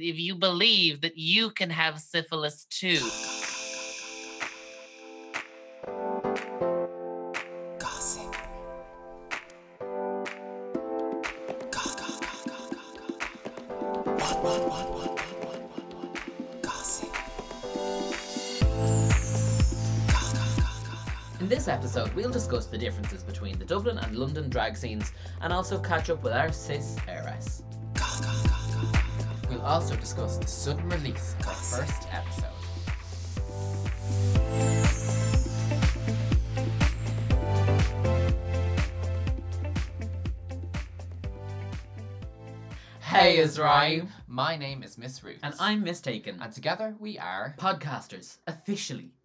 if you believe that you can have syphilis too. Gossip. In this episode, we'll discuss the differences between the Dublin and London drag scenes and also catch up with our cis heiress. We'll also discuss the sudden release of the first episode. Hey, Azrai. My name is Miss Ruth. And I'm mistaken. And together we are. podcasters, officially.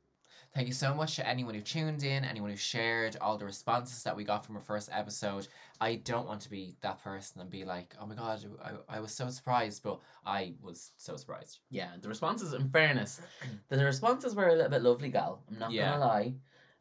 Thank you so much to anyone who tuned in, anyone who shared all the responses that we got from our first episode. I don't want to be that person and be like, oh my god, I, I was so surprised, but I was so surprised. Yeah, the responses, in fairness, the responses were a little bit lovely, gal. I'm not Yeah. gonna lie.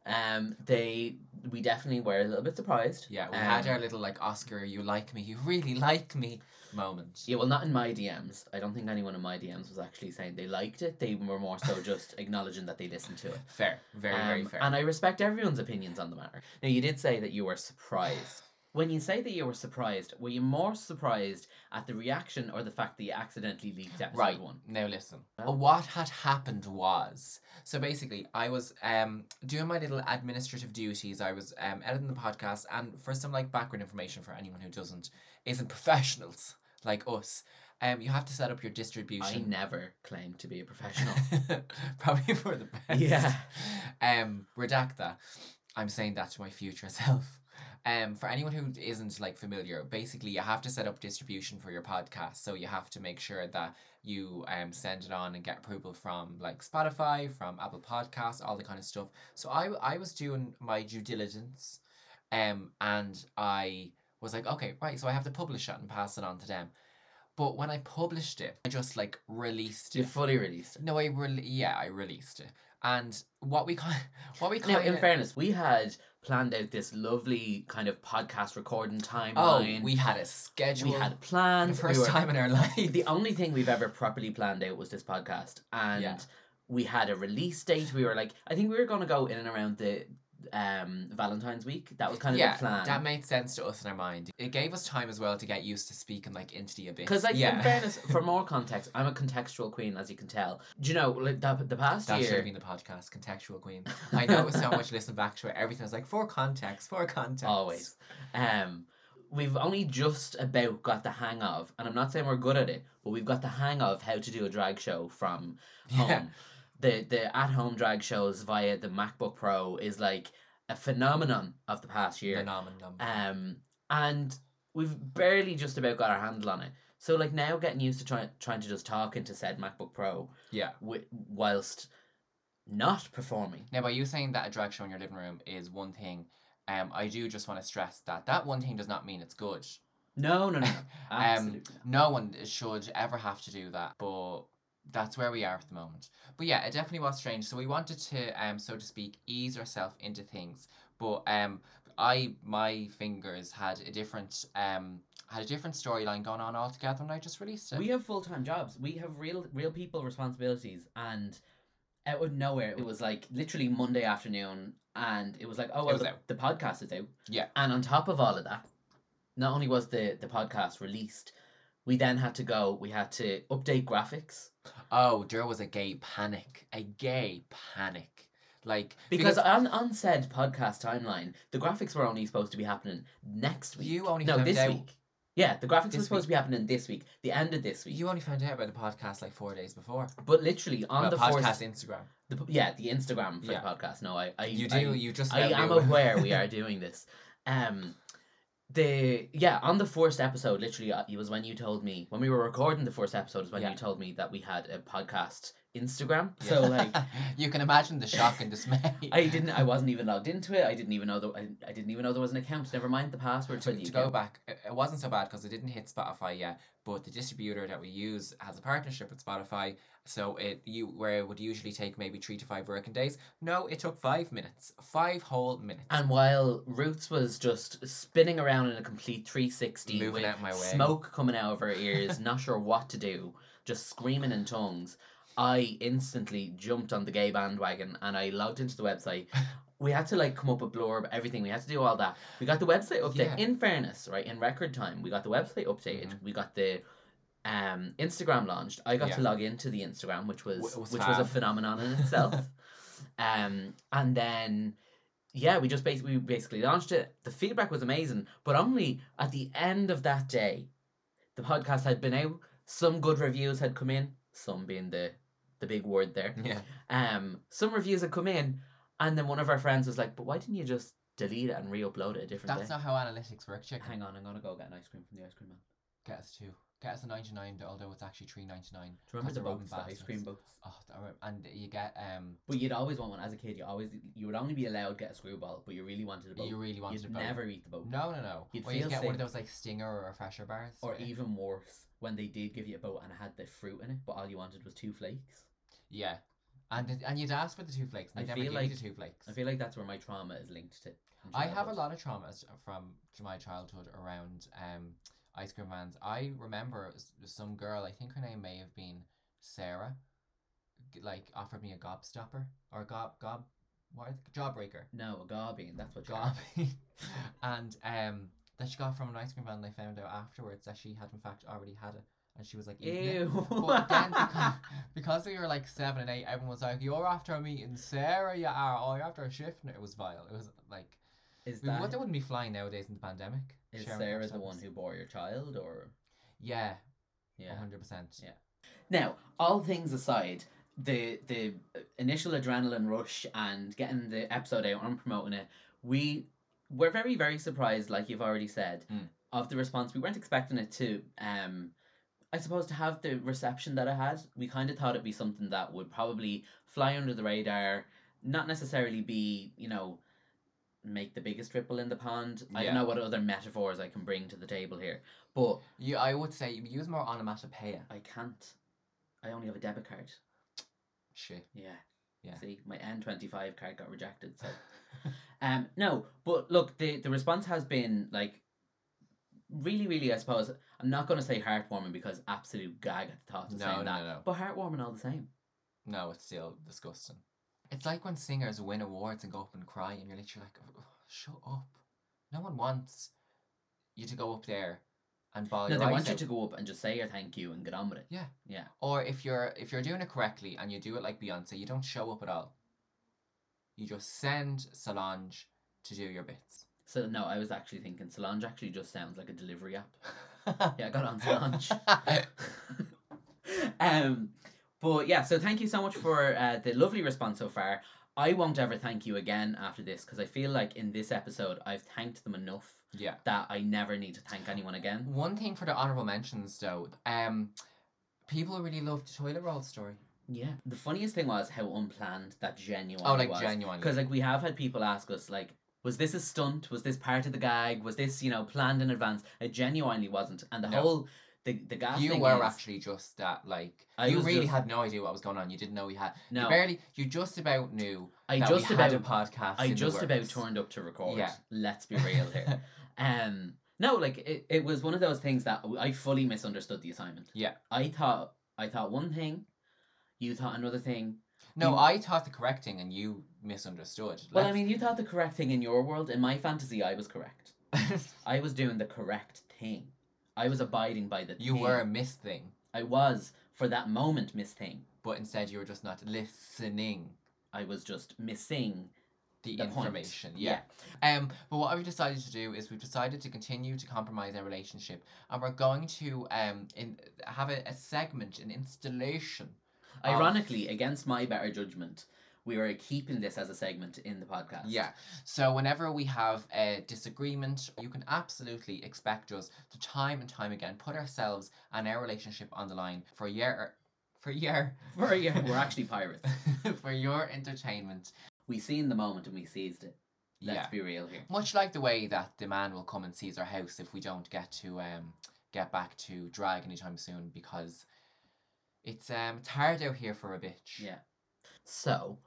Um, they, we definitely were a little bit surprised. Yeah, we had Um, our little like Oscar, you like me, you really like me moment. Yeah, well, not in my DMs. I don't think anyone in my DMs was actually saying they liked it. They were more so just acknowledging that they listened to it. Fair, very, very Um, fair. And I respect everyone's opinions on the matter. Now, you did say that you were surprised. When you say that you were surprised, were you more surprised at the reaction or the fact that you accidentally leaked episode Right. one? Now listen. What had happened was so basically I was um doing my little administrative duties. I was um editing the podcast and for some like background information for anyone who doesn't isn't professionals like us, um you have to set up your distribution. I never claimed to be a professional. Probably for the best. Yeah. Um redact that. I'm saying that to my future self. Um, for anyone who isn't like familiar, basically you have to set up distribution for your podcast. So you have to make sure that you um send it on and get approval from like Spotify, from Apple Podcasts, all the kind of stuff. So I I was doing my due diligence, um, and I was like, okay, right, so I have to publish it and pass it on to them. But when I published it, I just like released You fully released it. No, I re- yeah, I released it. And what we kind what we Now, kind in fairness, we had planned out this lovely kind of podcast recording oh, timeline. Oh, we had a schedule. we had for plans. the we first were- time in our life. The only thing we've ever properly planned out was this podcast, and Yeah. we had a release date. We were like, I think we were going to go in and around the um Valentine's week. That was kind of yeah, the plan. that made sense to us in our mind. It gave us time as well to get used to speaking like into the abyss. because, like, yeah. in fairness, for more context, I'm a contextual queen, as you can tell. Do you know, like the, the past that should year? have been the podcast, Contextual Queen. I know it so much listen back to it. Everything was like for context, for context. Always. Um, we've only just about got the hang of, and I'm not saying we're good at it, but we've got the hang of how to do a drag show from home. The the at home drag shows via the MacBook Pro is like a phenomenon of the past year. Phenomenon. Um, and we've barely just about got our handle on it. So like now getting used to trying trying to just talk into said MacBook Pro yeah. wi- whilst not performing. Now, by you saying that a drag show in your living room is one thing, um, I do just want to stress that that one thing does not mean it's good. No, no, no, no. Um, Absolutely. no one should ever have to do that, but that's where we are at the moment. But yeah, it definitely was strange. So we wanted to, um, so to speak, ease ourselves into things. But um, I my fingers had a different um had a different storyline going on altogether, and I just released it. We have full time jobs. We have real real people responsibilities and out of nowhere it was like literally Monday afternoon and it was like, oh well the, the podcast is out. Yeah. And on top of all of that, not only was the, the podcast released, we then had to go, we had to update graphics. Oh, there was a gay panic, a gay panic, like Because, on, on said podcast timeline, the graphics were only supposed to be happening next week. you only no, found this out. week. Yeah, the graphics were supposed to be happening this week, the end of this week. You only found out about the podcast like four days before. but literally on Well, the podcast first Instagram. The, yeah, the Instagram for Yeah. the podcast. No, I, I You I, do. you just. I am aware we are doing this. Um, the yeah on the first episode, literally, uh, it was when you told me when we were recording the first episode is when Yeah. you told me that we had a podcast Instagram. Yeah. So like. you can imagine the shock and dismay. I didn't. I wasn't even logged into it. I didn't even know that. I, I didn't even know there was an account. Never mind the password to, the to go back, it, wasn't so bad because it didn't hit Spotify yet. But the distributor that we use has a partnership with Spotify, so it you where it would usually take maybe three to five working days. No, it took five minutes, five whole minutes. And while Roots was just spinning around in a complete 360 Moving with out my way. smoke coming out of her ears, not sure what to do, just screaming in tongues, I instantly jumped on the gay bandwagon and I logged into the website. We had to like come up with blurb, everything. We had to do all that. We got the website update. Yeah. In fairness, right, in record time, we got the website updated. Mhm. We got the um Instagram launched. I got Yeah. to log into the Instagram, which was, Wh- was which was a phenomenon in itself. um, and then yeah, we just basically we basically launched it. The feedback was amazing, but only at the end of that day, the podcast had been out. Some good reviews had come in. Some being the the big word there. Yeah. Um, some reviews had come in, and then one of our friends was like, "But why didn't you just delete it and re-upload it a different That's day?" not how analytics work, chicken. Hang on, I'm gonna go get an ice cream from the ice cream man. Get us two. Get us a 99, although it's actually 3.99. Do you remember the boats, the ice cream boats? Oh, and you get um. But you'd always want one as a kid. You always you would only be allowed to get a screwball, but you really wanted a boat. You really wanted You'd a boat. never eat the boat. No, no, no. You'd or you get one of sick. those like stinger or refresher bars. Or Yeah. even worse, when they did give you a boat and it had the fruit in it, but all you wanted was two flakes. Yeah. And and you'd ask for the two flakes, and I they never feel give like- you the two flakes. I feel like that's where my trauma is linked to. from I have a childhood. lot of traumas from my childhood around um, ice cream vans. I remember s- some girl, I think her name may have been Sarah, g- like offered me a gobstopper or a gob gob, what is it? jawbreaker, No, a gobbing. That's what you are. and um, that she got from an ice cream van. And I found out afterwards that she had in fact already had it, and she was like, eating it. Ew. But then because, because we were like seven and eight, everyone was like, "You're after a meeting Sarah, you are. Oh, you're after a shift." And it was vile. It was like is we, that would- they wouldn't be flying nowadays in the pandemic. is Sarah the one who bore your child, or Yeah, yeah? hundred percent. Yeah. Now, all things aside, the the initial adrenaline rush and getting the episode out and promoting it, we were very very surprised, like you've already said, Mm. of the response. We weren't expecting it to, um, I suppose, to have the reception that it had. We kind of thought it'd be something that would probably fly under the radar, not necessarily be, you know. Make the biggest ripple in the pond. I don't know what other metaphors I can bring to the table here, but You, I would say you use more onomatopoeia. I can't. I only have a debit card. Shit. Yeah. Yeah. See, my N25 card got rejected. So, um, no, but look, the the response has been like really, really. I suppose I'm not going to say heartwarming because absolute gag at the thought of No, saying no, that, no. but heartwarming all the same. No, it's still disgusting. It's like when singers win awards and go up and cry, and you're literally like, "Oh, "Shut up!" No one wants you to go up there and bawl no, they want you to go up and just say your thank you and get on with it. Yeah. Yeah. Or if you're if you're doing it correctly and you do it like Beyonce, you don't show up at all. You just send Solange to do your bits. So no, I was actually thinking Solange actually just sounds like a delivery app. Yeah, I got on Solange. um, but yeah, so thank you so much for uh, the lovely response so far. I won't ever thank you again after this because I feel like in this episode I've thanked them enough yeah. that I never need to thank anyone again. One thing for the honorable mentions though, um, people really loved the toilet roll story. Yeah. The funniest thing was how unplanned that genuine Oh, like was. genuinely. Because like we have had people ask us like, was this a stunt? Was this part of the gag? Was this you know planned in advance? It genuinely wasn't. And the No. whole the the gas you were is- actually just that like I you really just- had no idea what was going on. You didn't know we had no. you barely you just about knew I just about had a podcast. I just about turned up to record. Yeah. Let's be real here. um, no, like it, it was one of those things that I fully misunderstood the assignment. Yeah. I thought I thought one thing, you thought another thing. No, You- I thought the correct thing and you misunderstood. Well, I Let's- mean, you thought the correct thing in your world. In my fantasy, I was correct. I was doing the correct thing. I was abiding by the. you thing. were a miss thing, I was for that moment miss thing. but instead you were just not listening I was just missing the, the information. Yeah. Um, but what we've decided to do is we've decided to continue to compromise our relationship, and we're going to um in have a, a segment, an installation. Ironically, against my better judgment, we were keeping this as a segment in the podcast. Yeah. So whenever we have a disagreement, you can absolutely expect us to time and time again put ourselves and our relationship on the line for your for your For you, we're actually pirates. for your entertainment. We seen the moment and we seized it. Let's yeah. be real here. Much like the way that the man will come and seize our house if we don't get to um get back to drag anytime soon because it's um it's hard out here for a bitch. Yeah. So,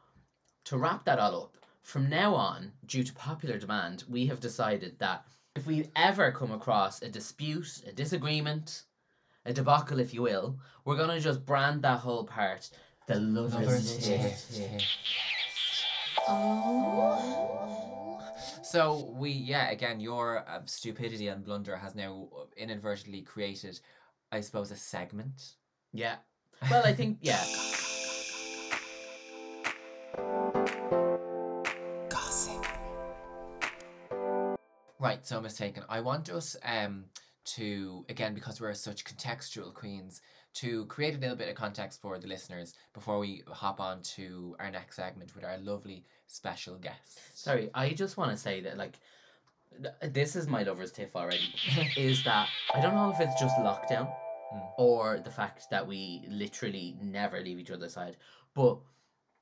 to wrap that all up, from now on, due to popular demand, we have decided that if we ever come across a dispute, a disagreement, a debacle, if you will. We're gonna just brand that whole part the lovers, Lovers tip. tip. Oh. So we, yeah, again, your uh, stupidity and blunder has now inadvertently created, I suppose, a segment. Yeah. Well, I think yeah. Gossip. Right, so mistaken. I want us um to again because we're such contextual queens to create a little bit of context for the listeners before we hop on to our next segment with our lovely special guest. Sorry, I just want to say that like th- this is my lover's tip already. is that I don't know if it's just lockdown Mm. or the fact that we literally never leave each other's side, but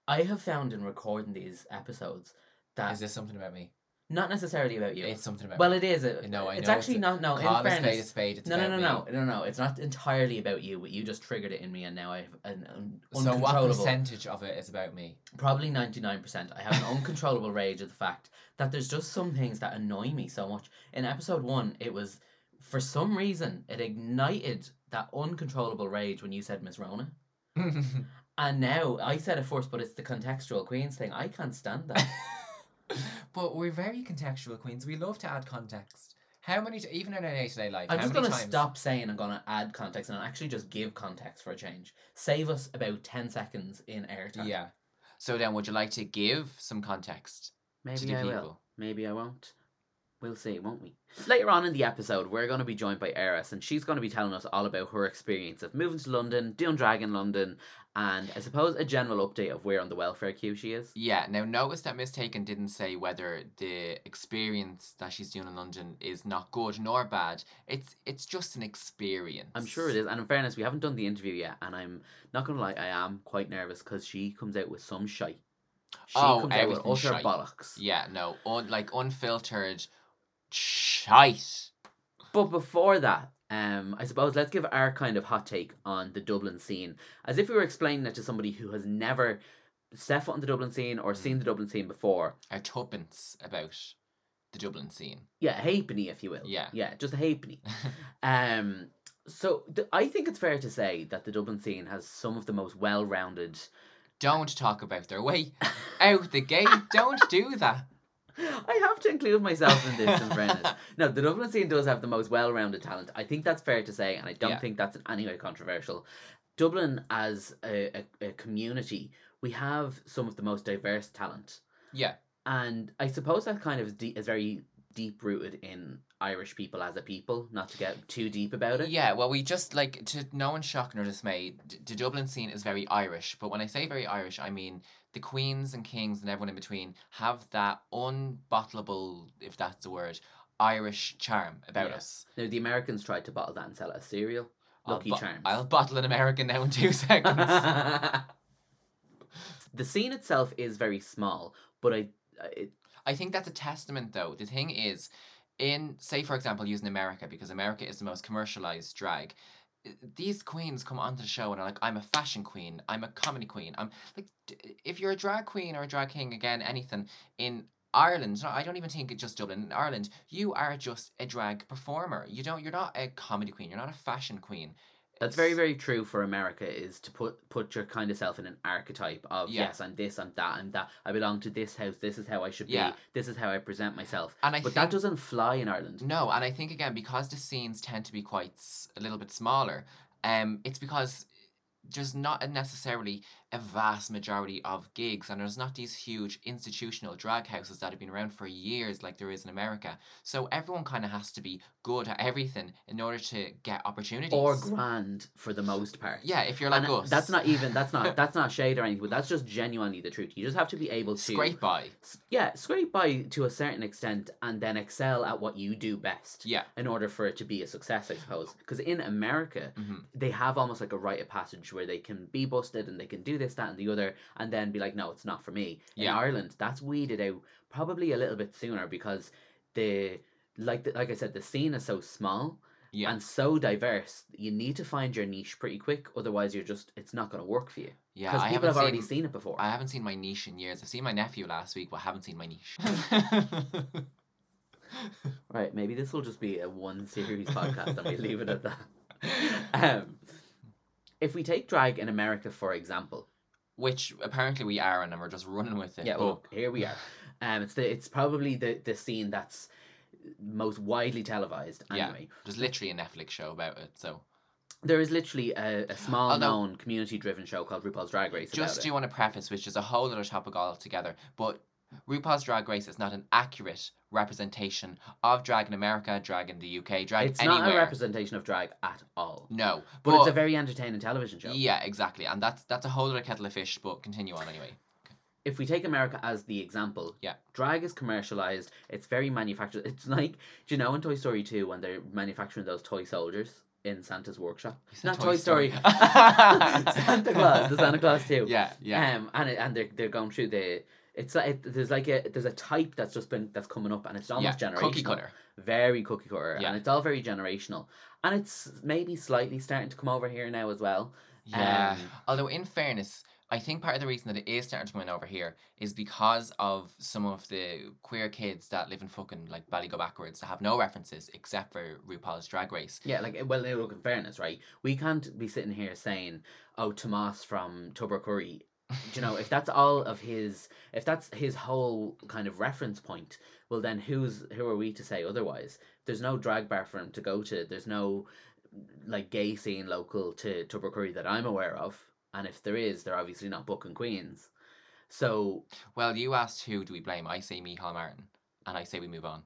I have found in recording these episodes that Is this something about me? not necessarily about you. It's something about well, me. it is. A, No, I it's know actually it's a- not. No, in a spade a spade. It's no, no, no, me. no, no, no. It's not entirely about you, but you just triggered it in me, and now I have an, an So what percentage of it is about me? Probably ninety nine percent. I have an uncontrollable rage at the fact that there's just some things that annoy me so much. In episode one, it was for some reason it ignited that uncontrollable rage when you said Miss Rona, and now I said it first, but it's the contextual queens thing. I can't stand that. but we're very contextual queens. We love to add context. How many, t- even in our day to day life, I'm how just gonna stop saying I'm gonna add context and actually just give context for a change. Save us about ten seconds in airtime. Yeah. So then, would you like to give some context to Maybe the I people? will. Maybe I won't. We'll see, won't we? Later on in the episode, we're going to be joined by Eris, and she's going to be telling us all about her experience of moving to London, doing drag in London, and I suppose a general update of where on the welfare queue she is. Yeah. Now, notice that Mistaken didn't say whether the experience that she's doing in London is not good nor bad. It's it's just an experience. I'm sure it is, and in fairness, we haven't done the interview yet, and I'm not going to lie, I am quite nervous because she comes out with some shite. She Oh, comes out with utter shite. bollocks. Yeah. No. Un, like unfiltered shite. But before that, um, I suppose let's give our kind of hot take on the Dublin scene, as if we were explaining it to somebody who has never set foot on the Dublin scene or seen the Dublin scene before. Our tuppence about the Dublin scene. Yeah, a halfpenny, if you will. Yeah. yeah, just a halfpenny. um, so th- I think it's fair to say that the Dublin scene has some of the most well-rounded. Don't talk about their way out the gate. Don't do that. I have to include myself in this, in fairness. No, the Dublin scene does have the most well-rounded talent. I think that's fair to say, and I don't Yeah. think that's in any way controversial. Dublin, as a, a, a community, we have some of the most diverse talent, Yeah. and I suppose that kind of is, de- is very deep rooted in Irish people as a people. Not to get too deep about it. Yeah, well, we just like to no one's shock nor dismay. d- The Dublin scene is very Irish, but when I say very Irish, I mean the queens and kings and everyone in between have that unbottleable, if that's the word, Irish charm about Yeah. us. Now the Americans tried to bottle that and sell it as cereal. I'll Lucky bo- Charms. I'll bottle an American now in two seconds. the scene itself is very small, but I, uh, I I think that's a testament, though. The thing is, in say for example, using America because America is the most commercialized drag. These queens come onto the show and are like, "I'm a fashion queen. I'm a comedy queen. I'm like, if you're a drag queen or a drag king, again, anything in Ireland, no, I don't even think it's just Dublin. In Ireland, you are just a drag performer. You don't. You're not a comedy queen. You're not a fashion queen. That's very very true for America is to put put your kind of self in an archetype of Yeah. yes I'm this I'm that I'm that I belong to this house this is how I should Yeah. be this is how I present myself. And I but think that doesn't fly in Ireland. No, and I think again because the scenes tend to be quite a little bit smaller, um, it's because there's not necessarily a vast majority of gigs, and there's not these huge institutional drag houses that have been around for years like there is in America. So everyone kind of has to be good at everything in order to get opportunities. Or grand for the most part. yeah, if you're like And us, that's not even that's not that's not shade or anything, but that's just genuinely the truth. You just have to be able to scrape by. yeah, scrape by to a certain extent and then excel at what you do best Yeah. in order for it to be a success, I suppose. Because in America, hmm they have almost like a rite of passage where they can be busted and they can do this, that, and the other, and then be like, no, it's not for me. In Yeah. Ireland, that's weeded out probably a little bit sooner because the like the, like I said, the scene is so small Yeah. and so diverse. You need to find your niche pretty quick, otherwise you're just it's not going to work for you yeah, because people have already seen, seen it before. I haven't seen my niche in years. I've seen my nephew last week, but I haven't seen my niche. Right, maybe this will just be a one series podcast and we leave it at that. um, if we take drag in America, for example, Which apparently we are, and we're just running with it. yeah, but well, here we are. Um, it's the it's probably the the scene that's most widely televised. Yeah. There's literally a Netflix show about it. So there is literally a, a small Although- known community driven show called RuPaul's Drag Race. just do it. want to preface, which is a whole other topic altogether, but RuPaul's Drag Race is not an accurate representation of drag in America, drag in the UK, drag It's anywhere. not a representation of drag at all. no, But, it's a very entertaining television show. yeah, exactly, and that's that's a whole other kettle of fish. But continue on anyway. If we take America as the example, Yeah. drag is commercialized. It's very manufactured. It's like, do you know in Toy Story 2 when they're manufacturing those toy soldiers in Santa's workshop? Not Toy Toy Story. Story. Santa Claus, the Santa Claus 2. Yeah, yeah, Um, and it, and they're, they're going through the. It's like there's like a there's a type that's just been that's coming up and it's yeah. almost generational. Cookie cutter. very cookie cutter, Yeah. and it's all very generational, and it's maybe slightly starting to come over here now as well. Yeah. Um, Although, in fairness, I think part of the reason that it is starting to come in over here is because of some of the queer kids that live in fucking like Bally Go backwards that have no references except for RuPaul's Drag Race. Yeah, like well, look. In fairness, right? We can't be sitting here saying, "Oh, Tomas from Tubbercurry." You know if that's all of his, if that's his whole kind of reference point, well, then who's who are we to say otherwise? There's no drag bar for him to go to. There's no like gay scene local to Tubbercurry that I'm aware of, and if there is, they're obviously not booking queens. So Well, you asked who do we blame? I say Micheál Martin, and I say we move on.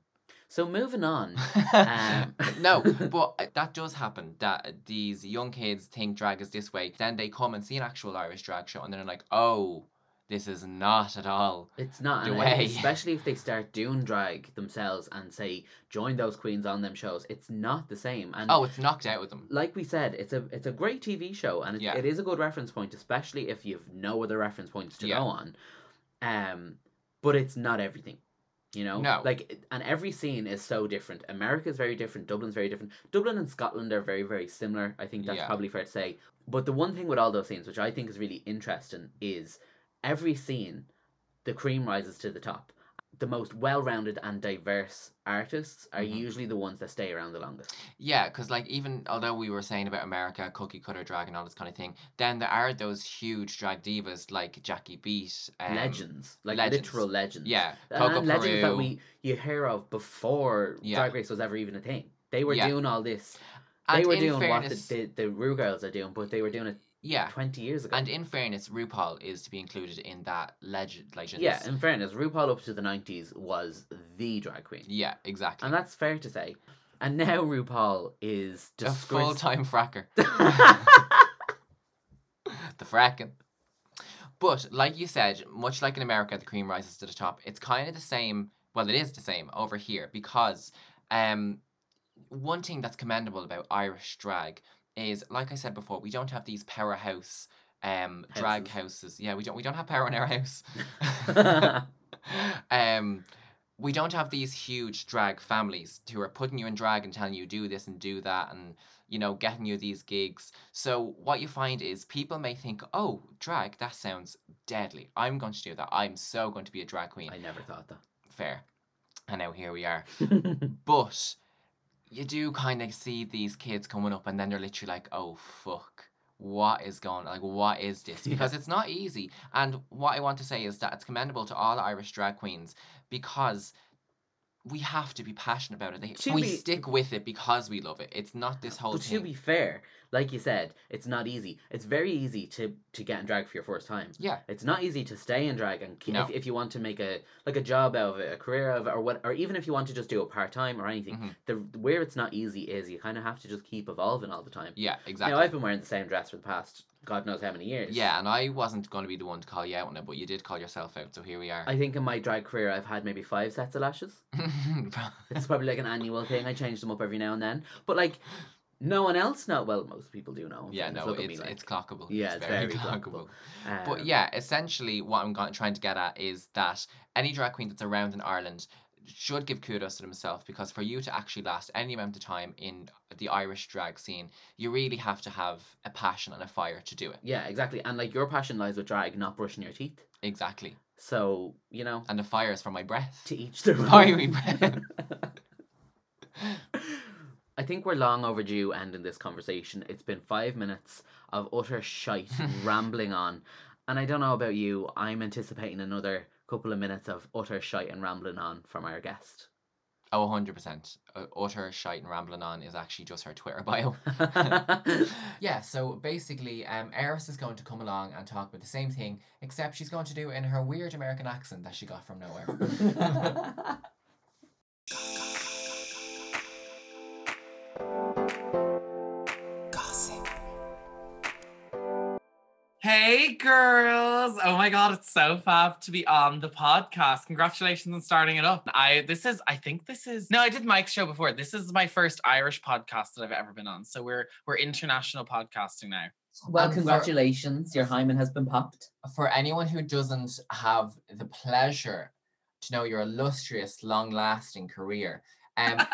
So moving on. Um, no, but uh, that does happen. That these young kids think drag is this way. Then they come and see an actual Irish drag show, and they're like, "Oh, this is not at all." It's not, the and way. especially if they start doing drag themselves and say join those queens on them shows. It's not the same. And Oh, it's knocked out with them. like we said, it's a it's a great TV show, and it, Yeah. it is a good reference point, especially if you've no other reference points to Yeah. go on. Um, but it's not everything. You know, No. like, and every scene is so different. America's very different. Dublin's very different. Dublin and Scotland are very, very similar. I think that's Yeah. probably fair to say. But the one thing with all those scenes, which I think is really interesting, is every scene, the cream rises to the top. The most well-rounded and diverse artists are Mhm. usually the ones that stay around the longest. Yeah, because like even although we were saying about America, cookie cutter drag and all this kind of thing, then there are those huge drag divas like Jackie Beat, um, legends, like legends. literal legends. Yeah, Coco and legends that Peru. we you hear of before Yeah. Drag Race was ever even a thing. They were Yeah. doing all this. They And were doing fairness, what the, the, the Ru girls are doing, but they were doing it yeah, twenty years ago. and in fairness, RuPaul is to be included in that legend. Legends. yeah, in fairness, RuPaul up to the nineties was the drag queen, yeah, exactly. and that's fair to say. And now RuPaul is a just full time fracker. the fracking. But like you said, much like in America, the cream rises to the top. It's kind of the same. Well, it is the same over here because um, one thing that's commendable about Irish drag is, like I said before, we don't have these powerhouse um drag Houses. houses. Yeah, we don't. We don't have power in our house. um, we don't have these huge drag families who are putting you in drag and telling you do this and do that and you know getting you these gigs. So what you find is people may think, oh, drag that sounds deadly. I'm going to do that. I'm so going to be a drag queen. I never thought that Fair. And now here we are. But you do kind of see these kids coming up and then they're literally like, oh, fuck. What is going like what is this? Yeah. Because it's not easy. And what I want to say is that it's commendable to all Irish drag queens because we have to be passionate about it. They, we be- stick with it because we love it. It's not this whole But thing. to be fair, like you said, it's not easy. It's very easy to to get in drag for your first time. yeah. It's not easy to stay in drag and ke- No. if, if you want to make a like a job out of it, a career of it, or what, or even if you want to just do it part time or anything. Mhm. The where it's not easy is you kind of have to just keep evolving all the time. Yeah, exactly. Now I've been wearing the same dress for the past God knows how many years. yeah, and I wasn't going to be the one to call you out on it, but you did call yourself out, so here we are. I think in my drag career I've had maybe five sets of lashes. It's probably like an annual thing. I change them up every now and then. But like no one else know. Well, most people do know. yeah, no, it's like. it's clockable. Yeah, it's it's very, very clockable. clockable. But Um, yeah, essentially, what I'm going, trying to get at is that any drag queen that's around in Ireland should give kudos to themselves because for you to actually last any amount of time in the Irish drag scene, you really have to have a passion and a fire to do it. Yeah, exactly. And like your passion lies with drag, not brushing your teeth. Exactly. So you know, And the fire is from my breath. to each their own. Fiery breath. I think we're long overdue ending this conversation. It's been five minutes of utter shite rambling on. And I don't know about you, I'm anticipating another couple of minutes of utter shite and rambling on from our guest. Oh, 100%. Uh, utter shite and rambling on is actually just her Twitter bio. yeah, so basically, um, Eris is going to come along and talk about the same thing, except she's going to do it in her weird American accent that she got from nowhere. Hey girls! Oh my god, it's so fab to be on the podcast. Congratulations on starting it up. I this is I think this is no, I did Mike's show before. This is my first Irish podcast that I've ever been on. So we're we're international podcasting now. Well, And for- congratulations, your hymen has been popped. For anyone who doesn't have the pleasure to know your illustrious, long lasting career, um,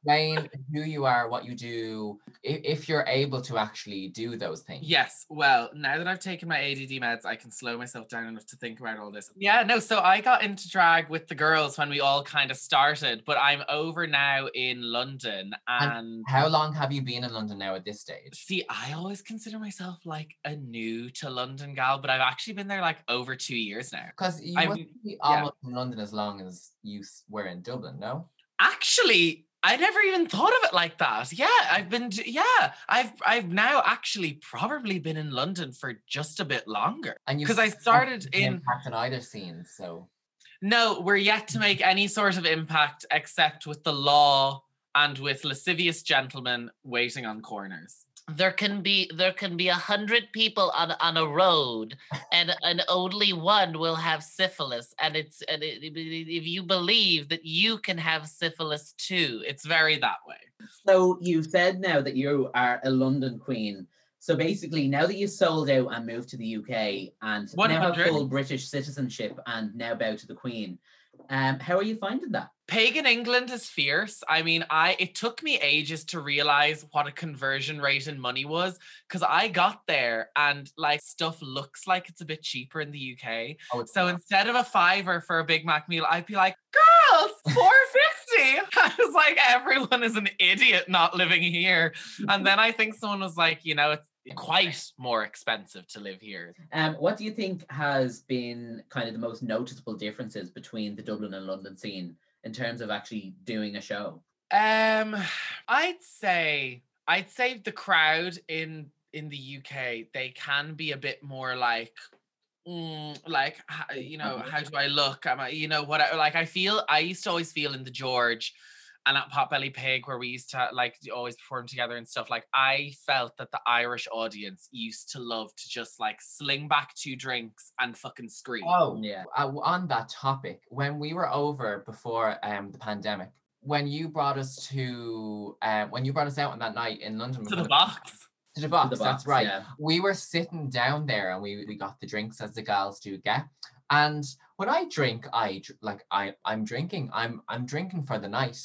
explain who you are, what you do, if, if you're able to actually do those things. Yes. Well, now that I've taken my ADD meds, I can slow myself down enough to think about all this. Yeah, no. So I got into drag with the girls when we all kind of started, but I'm over now in London and. How long have you been in London now at this stage? See, I always consider myself like a new to London gal, but I've actually been there like over two years now. Because you be almost in London as long as you were in Dublin, no? Actually, I never even thought of it like that. Yeah, I've been. d- Yeah, I've I've now actually probably been in London for just a bit longer. And you because I started in- impact on either scene, so No, we're yet to make any sort of impact except with the law and with lascivious gentlemen waiting on corners. There can be there can be a hundred people on on a road, and and only one will have syphilis. And it's and it, if you believe that you can have syphilis too, it's very that way. So you've said now that you are a London queen. So basically, now that you sold out and moved to the UK and now have full British citizenship and now bow to the Queen, um, how are you finding that? Pagan England is fierce. I mean, I it took me ages to realize what a conversion rate in money was because I got there and like stuff looks like it's a bit cheaper in the UK. oh, it's So instead of a fiver for a Big Mac meal, I'd be like, girls, 450. I was like, everyone is an idiot not living here. And then I think someone was like, you know, it's quite more expensive to live here. Um, what do you think has been kind of the most noticeable differences between the Dublin and London scene in terms of actually doing a show? Um, I'd say I'd say the crowd in in the UK they can be a bit more like, mm, like you know, how do I look? Am I, you know, what? I, like I feel I used to always feel in the George. And at Potbelly Pig, where we used to like always perform together and stuff, like I felt that the Irish audience used to love to just like sling back two drinks and fucking scream. Oh, Yeah. uh, on that topic, when we were over before um the pandemic, when you brought us to um when you brought us out on that night in London to the box. to the To box, that's right. yeah. We were sitting down there and we we got the drinks as the girls do get. And when I drink, I like I I'm drinking. I'm I'm drinking for the night.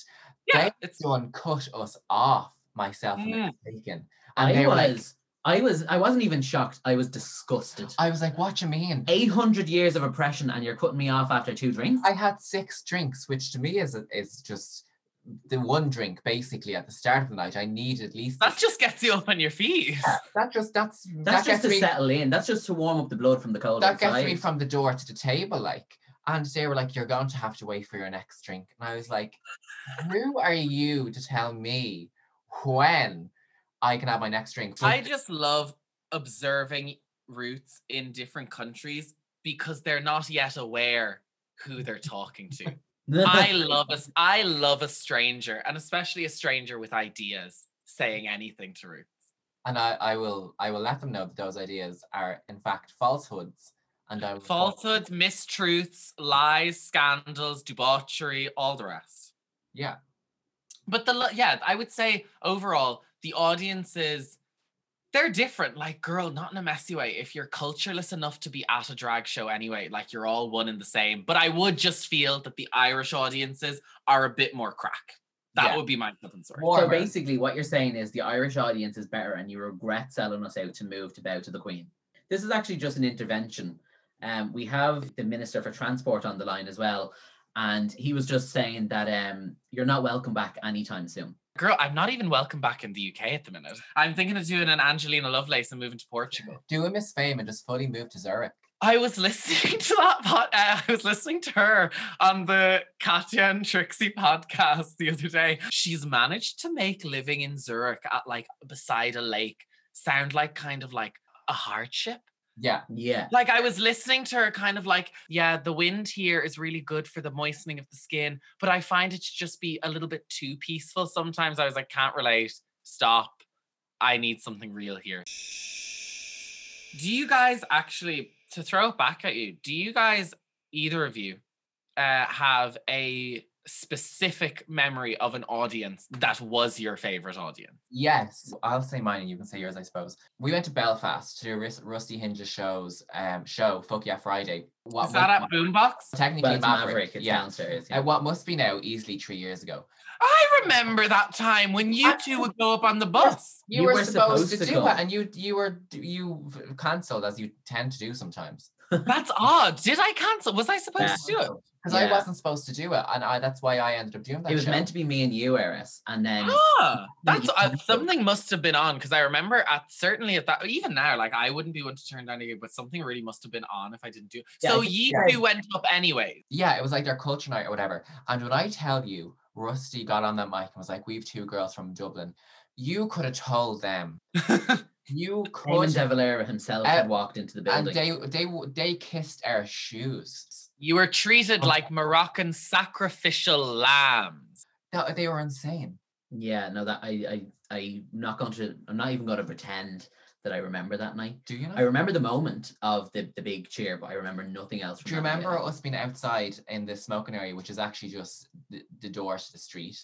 Yeah, They Someone cut us off, myself and Mm. the bacon. And I they were like, was, I was, I wasn't even shocked. I was disgusted. I was like, what you mean? 800 years of oppression and you're cutting me off after two drinks? I had six drinks, which to me is is just the one drink basically at the start of the night. I need at least that just gets you up on your feet. Yeah, that just that's That's that just gets to me settle in. That's just to warm up the blood from the cold that gets outside. me from the door to the table like and they were like you're going to have to wait for your next drink and I was like who are you to tell me when I can have my next drink But I just love observing roots in different countries because they're not yet aware who they're talking to. I love us. I love a stranger, and especially a stranger with ideas saying anything to roots. and I, I will I will let them know that those ideas are in fact falsehoods and I Falsehoods, mistruths, lies, scandals, debauchery, all the rest. yeah But the yeah, I would say overall the audiences they're different. Like, girl, not in a messy way. If you're cultureless enough to be at a drag show anyway, like you're all one and the same. But I would just feel that the Irish audiences are a bit more crack. That Yeah. would be my flipping sword. So basically, what you're saying is the Irish audience is better, and you regret selling us out to move to bow to the Queen. This is actually just an intervention. Um, we have the Minister for Transport on the line as well, and he was just saying that um, you're not welcome back anytime soon. Girl, I'm not even welcome back in the UK at the minute. I'm thinking of doing an Angelina Lovelace and moving to Portugal. Do a Miss Fame and just fully move to Zurich. I was listening to that pod, uh, I was listening to her on the Katya and Trixie podcast the other day. She's managed to make living in Zurich at like beside a lake sound like kind of like a hardship. Yeah. Yeah. Like I was listening to her kind of like, yeah, the wind here is really good for the moistening of the skin, but I find it to just be a little bit too peaceful. Sometimes I was like, can't relate. Stop. I need something real here. Do you guys actually to throw it back at you, do you guys either of you uh, have a specific memory of an audience that was your favorite audience? Yes, I'll say mine and you can say yours, I suppose. We went to Belfast to Rus- Rusty Hinge's shows um show, Fuck Yeah Friday. What Is that at Boombox? technically Well, Maverick, Maverick. It's yeah. downstairs. Uh, what must be now easily three years ago. I remember that time when you two would go up on the bus. You, You were, were supposed, supposed to, to do go. it, and you you were you cancelled as you tend to do sometimes. That's odd. Did I cancel? Was I supposed Yeah. to do it? Because I wasn't supposed to do it, and I, that's why I ended up doing that. It was show. meant to be me and you, Eris, and then Ah, that's uh, something must have been on because I remember at certainly at that even now like I wouldn't be one to turn down a gig, but something really must have been on if I didn't do. it. Yeah, so you yeah. two went up anyway. Yeah, it was like their culture night or whatever. And when I tell you, Rusty got on that mic and was like, "We've two girls from Dublin." You could have told them. You Eamon could, De Valera himself Uh, had walked into the building. and building. they they they kissed our shoes. you were treated Oh. like Moroccan sacrificial lambs. They, they were insane. yeah, no, that I, I, I'm not going to. I'm not even going to pretend that I remember that night. Do you know? I remember the moment of the, the big cheer, but I remember nothing else. Do you from that night. remember us being outside in the smoking area, which is actually just the, the door to the street?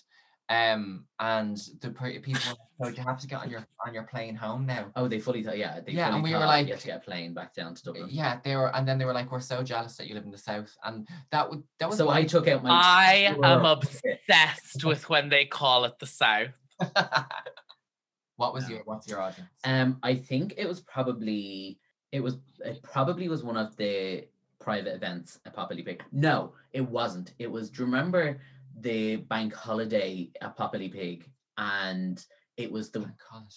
Um, and the people were "So you have to get on your on your plane home now." Oh, they fully thought. Yeah, they Yeah, fully and we were like- you had to get a plane back down to Dublin. Yeah, they were, and then they were like, "We're so jealous that you live in the south," and that would that was So I took out my. I am obsessed with when they call it the South. what was No. your what's your audience? Um, I think it was probably it was it probably was one of the private events at Potbelly Pig. No, it wasn't. It was. Do you remember the bank holiday at Potbelly Pig? And it was the Bank holiday.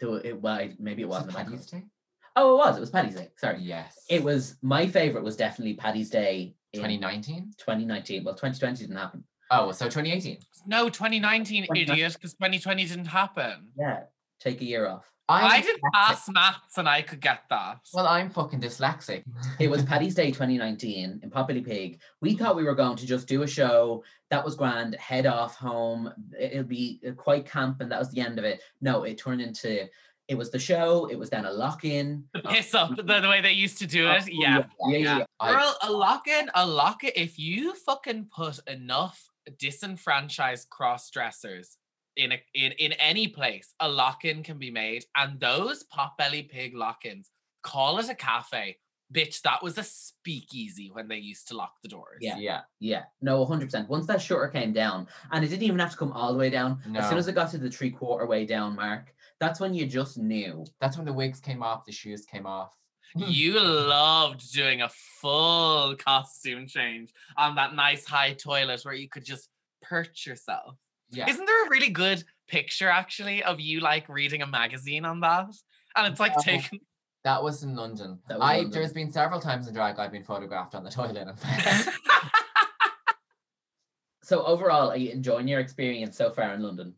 the it, well, I- maybe it Was wasn't it a bank Paddy's holiday. Day? Oh, it was. It was Paddy's Day. Sorry. Yes. It was my favorite was definitely Paddy's Day 2019. 2019. Well, 2020 didn't happen. Oh, so 2018. No, 2019, 2019. idiot, because 2020 didn't happen. Yeah, take a year off. I I'm did dyslexic. pass maths and I could get that. Well, I'm fucking dyslexic. It was Paddy's Day 2019 in Potbelly Pig. We thought we were going to just do a show that was grand, head off home. it- It'll be uh, quite camp, and that was the end of it. No, it turned into it was the show. It was then a lock in. the piss up, the, the way they used to do it. Yeah. yeah, yeah. Yeah. yeah. I- Girl, a lock in, a lock in. If you fucking put enough disenfranchised cross dressers in a in, in any place, a lock in can be made. And those potbelly pig lock ins, call it a cafe. Bitch, that was a speakeasy when they used to lock the doors. Yeah. yeah. Yeah, no, 100%. Once that shutter came down, and it didn't even have to come all the way down, as soon as it got to the three quarter way down mark, that's when you just knew. That's when the wigs came off, the shoes came off. Hmm. You loved doing a full costume change on that nice high toilet where you could just perch yourself. Yeah. Isn't there a really good picture actually of you like reading a magazine on that? And it's like No. taken. That was in London. That was I London. there's been several times in drag I've been photographed on the toilet. So, overall, are you enjoying your experience so far in London?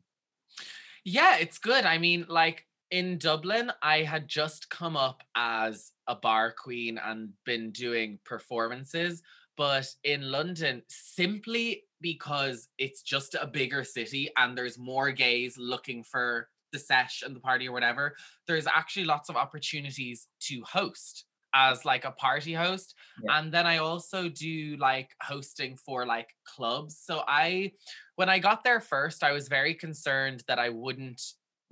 yeah, it's good. I mean, like in Dublin, I had just come up as a bar queen and been doing performances. But in London, simply because it's just a bigger city and there's more gays looking for the sesh and the party or whatever, there's actually lots of opportunities to host as like a party host. Yeah. And then I also do like hosting for like clubs. So I when I got there first, I was very concerned that I wouldn't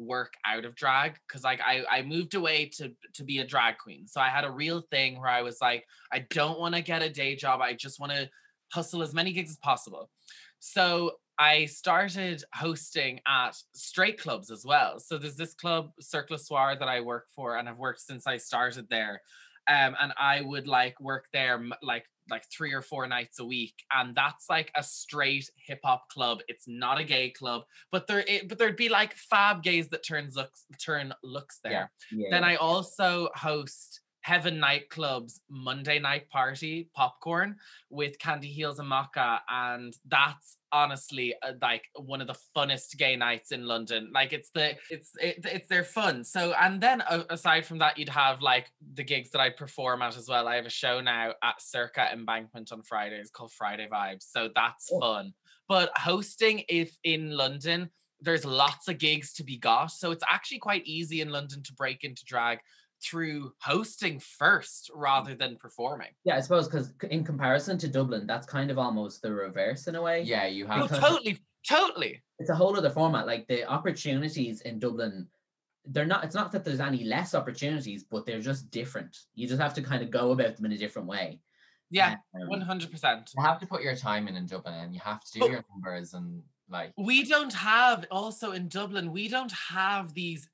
work out of drag because like I, I moved away to to be a drag queen. So I had a real thing where I was like, I don't want to get a day job. I just want to hustle as many gigs as possible. So I started hosting at straight clubs as well. So there's this club, cirque Circle Soir, that I work for and i've worked since I started there. Um, and I would like work there like like three or four nights a week, and that's like a straight hip hop club. It's not a gay club, but there it, but there'd be like fab gays that turns looks turn looks there. Yeah. Yeah. Then I also host Heaven Nightclub's Monday night party popcorn with Candy Heels and Maca, and that's honestly uh, like one of the funnest gay nights in London. Like it's the it's it, it's their fun. So and then a- aside from that, you'd have like the gigs that I perform at as well. I have a show now at Circa Embankment on Fridays called Friday Vibes, so that's Oh. fun. But hosting if in London. There's lots of gigs to be got. So it's actually quite easy in London to break into drag through hosting first rather than performing. yeah, I suppose because in comparison to Dublin, that's kind of almost the reverse in a way. Yeah, you have Because- totally, totally. it's a whole other format. Like the opportunities in Dublin, they're not. It's not that there's any less opportunities, but they're just different. You just have to kind of go about them in a different way. Yeah, Um, one hundred percent. you have to put your time in in Dublin and you have to do But- your numbers and like We don't have also in Dublin. We don't have these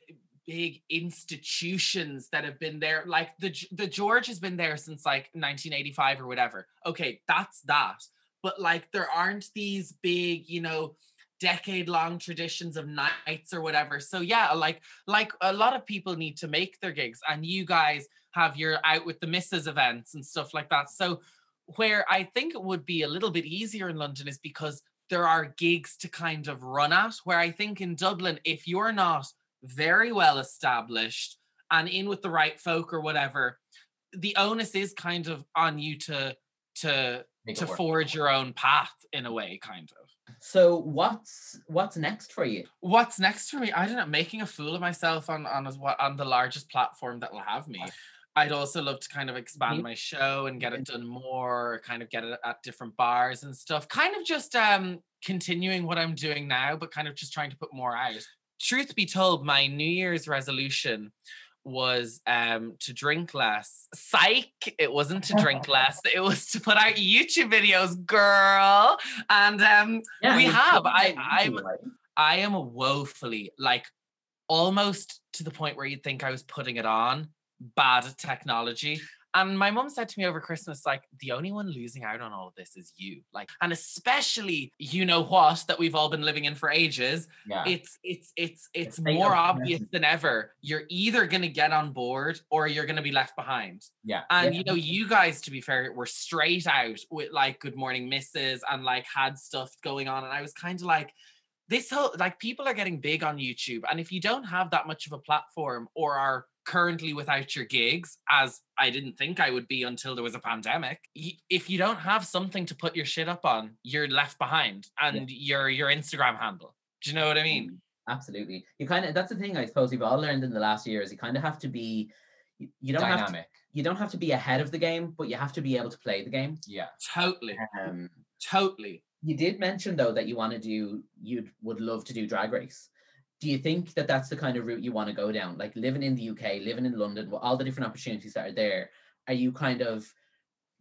big institutions that have been there. Like the the George has been there since like 1985 or whatever. Okay, that's that. But like there aren't these big, you know, decade long traditions of nights or whatever. So yeah, like like a lot of people need to make their gigs and you guys have your out with the misses events and stuff like that. So where I think it would be a little bit easier in London is because there are gigs to kind of run at. Where I think in Dublin, if you're not very well established and in with the right folk or whatever, the onus is kind of on you to to make to forge your own path in a way, kind of. So what's what's next for you? What's next for me? I don't know. Making a fool of myself on on as what on the largest platform that will have me. I'd also love to kind of expand my show and get it done more, kind of get it at different bars and stuff. Kind of just um continuing what I'm doing now, but kind of just trying to put more out. Truth be told, my New Year's resolution was um to drink less. Psych, it wasn't to drink less. It was to put out YouTube videos, girl. And um we have. I- I'm- I am woefully like almost to the point where you'd think I was putting it on bad technology. And my mom said to me over Christmas, like, the only one losing out on all of this is you. Like, and especially you know what that we've all been living in for ages. yeah. It's it's it's it's more obvious than ever. You're either gonna get on board or you're gonna be left behind. Yeah. And Yeah. you know, you guys, to be fair, were straight out with like Good Morning Misses and like had stuff going on. And I was kind of like, this whole like people are getting big on YouTube. And if you don't have that much of a platform or are currently without your gigs, as I didn't think I would be until there was a pandemic, if you don't have something to put your shit up on, you're left behind and your your Instagram handle. Do you know what I mean? Mm, Absolutely. You kind of that's the thing I suppose we've all learned in the last year is you kind of have to be you, you don't have to, you don't have to be ahead of the game, but you have to be able to play the game. Yeah. Totally. Um, Totally. you did mention though that you want to do you would love to do drag race do you think that that's the kind of route you want to go down like living in the uk living in london with all the different opportunities that are there are you kind of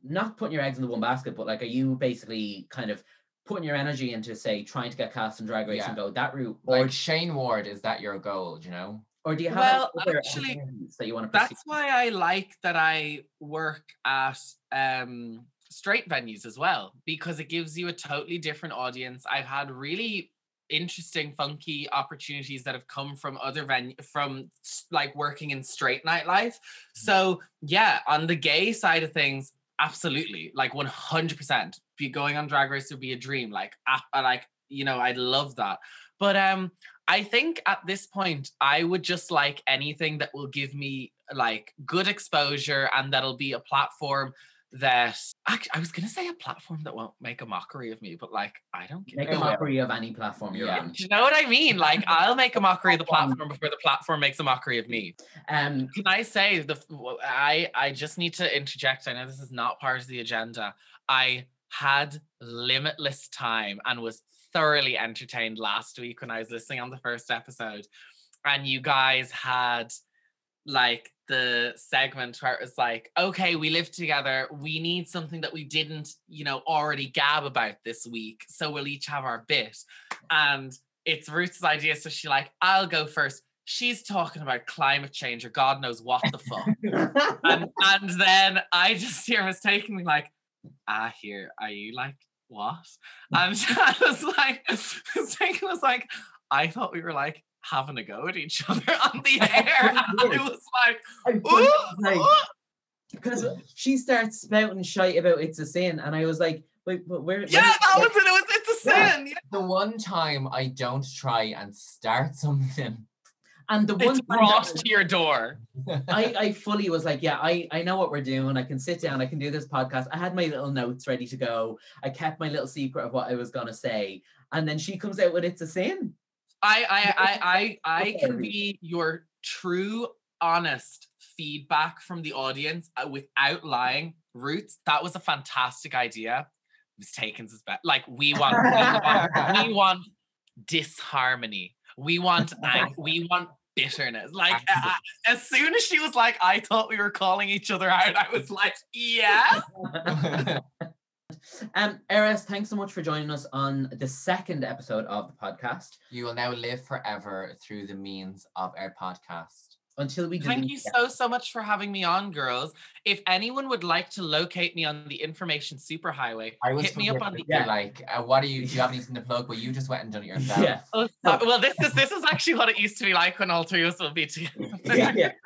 not putting your eggs in the one basket but like are you basically kind of putting your energy into say trying to get cast in drag race Yeah. and go that route or, Like Shayne Ward, is that your goal? Do you know? or do you have Well, other actually, that you want to pursue That's why I like that I work at um straight venues as well because it gives you a totally different audience. I've had really interesting funky opportunities that have come from other venue from like working in straight nightlife. So, yeah, on the gay side of things, absolutely. Like 100%. Be going on drag race would be a dream. Like ap- uh, like you know, I'd love that. But um I think at this point, I would just like anything that will give me like good exposure and that'll be a platform that actually, I was gonna say a platform that won't make a mockery of me, but like I don't make a a it will. mockery of any platform you're Yeah. on Do you know what I mean? Like I'll make a mockery of the Platform. before the platform makes a mockery of me. um Can I say the I I just need to interject. I know this is not part of the agenda. I had limitless time and was thoroughly entertained last week when I was listening on the first episode. And you guys had like the segment where it was like, okay, we live together. We need something that we didn't, you know, already gab about this week. So we'll each have our bit. And it's Ruth's idea. So she like, I'll go first. she's talking about climate change or God knows what the fuck. and and then I just hear mistakenly like, ah, here, are you like what? And I was like, mistakenly was like, I thought we were like having a go at each other on the air. And I was like, ooh, was like- because she starts spouting shite about it's a sin, and I was like, wait, but where? yeah, that was it. It was it's a Yeah. sin. Yeah. The one time I don't try and start something. And the one It's time brought that- to your door. I, I fully was like, yeah, I, I know what we're doing. I can sit down, I can do this podcast. I had my little notes ready to go. I kept my little secret of what I was gonna say. And then she comes out with it's a sin. I I I I I can be your true, honest feedback from the audience uh, without lying. Roots, that was a fantastic idea. Miss Taken's is better. Like we want, we want, we want disharmony. We want ang- we want bitterness. Like uh, as soon as she was like, I thought we were calling each other out. I was like, yeah. Um, Eris, thanks so much for joining us on the second episode of the podcast. you will now live forever through the means of our podcast. Until we Thank you it. so so much for having me on, girls. If anyone would like to locate me on the information superhighway, I was hit me up on the Yeah. like, uh, what are you? Do you have anything to plug? But you just went and done it yourself. Yeah. Oh, well, this is this is actually what it used to be like when all three of us would be together. yeah, yeah.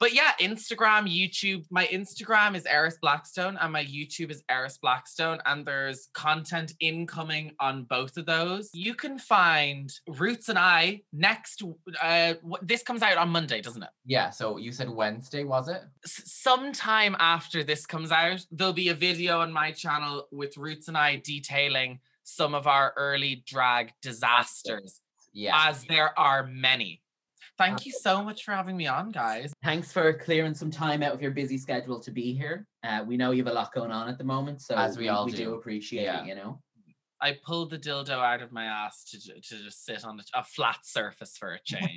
But yeah, Instagram, YouTube. My Instagram is Eris Blackstone, and my YouTube is Eris Blackstone. And there's content incoming on both of those. You can find Roots and I next. Uh, wh- this comes out on Monday, doesn't it? Yeah. So you said Wednesday, was it? S- sometime after this comes out, there'll be a video on my channel with Roots and I detailing some of our early drag disasters, Yeah. as there are many. Thank you so much for having me on, guys. Thanks for clearing some time out of your busy schedule to be here. Uh, we know you have a lot going on at the moment, so As we all we do do. appreciate Yeah. it. You know. I pulled the dildo out of my ass to, to just sit on a, a flat surface for a change.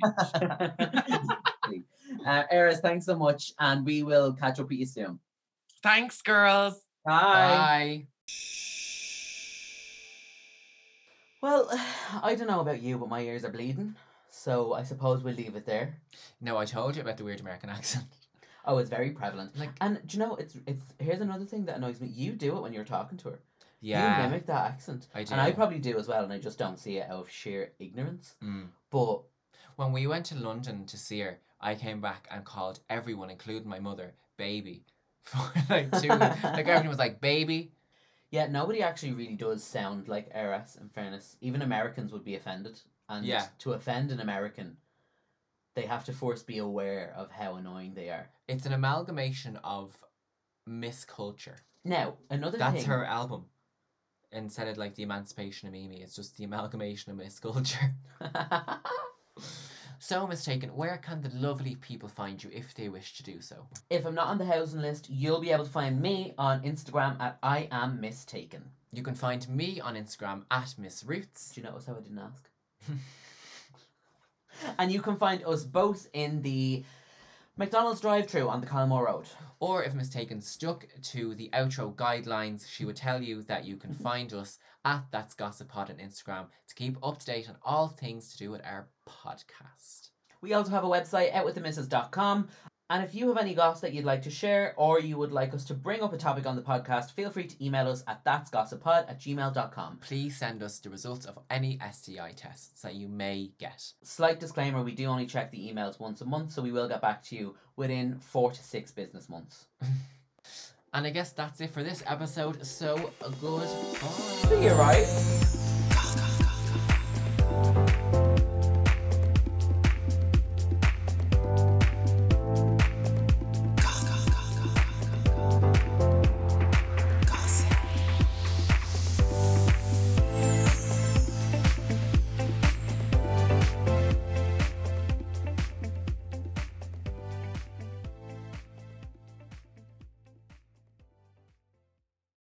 uh, Eris, thanks so much, and we will catch up with you soon. Thanks, girls. Bye. Bye. Well, I don't know about you, but my ears are bleeding, so I suppose we'll leave it there. No, I told you about the weird American accent. Oh, it's very prevalent. Like, And do you know, it's it's here's another thing that annoys me. You do it when you're talking to her. You yeah, mimic that accent. I do. And I probably do as well, and I just don't see it out of sheer ignorance. Mm. But When we went to London to see her, I came back and called everyone, including my mother, baby. For like two, like everyone was like, baby. yeah, nobody actually really does sound like Eris, in fairness. Even Americans would be offended. And Yeah. to offend an American, they have to first be aware of how annoying they are. It's an amalgamation of misculture. Now, another That's thing. her album. Instead of like the Emancipation of Mimi, it's just the amalgamation of misculture. So mistaken. Where can the lovely people find you if they wish to do so? if I'm not on the housing list, you'll be able to find me on Instagram at I am mistaken. You can find me on Instagram at Miss Roots. Do you notice how I didn't ask? and you can find us both in the McDonald's drive-through on the Colmore Road. Or if mistaken stuck to the outro guidelines, she would tell you that you can find us at That's Gossip Pod on Instagram to keep up to date on all things to do with our podcast. We also have a website, outwiththemisses.com. And if you have any goss that you'd like to share or you would like us to bring up a topic on the podcast, feel free to email us at that'sgossippod at gmail.com. Please send us the results of any STI tests that you may get. Slight disclaimer, we do only check the emails once a month, so we will get back to you within four to six business months. And I guess that's it for this episode. So, uh, good. See you, right?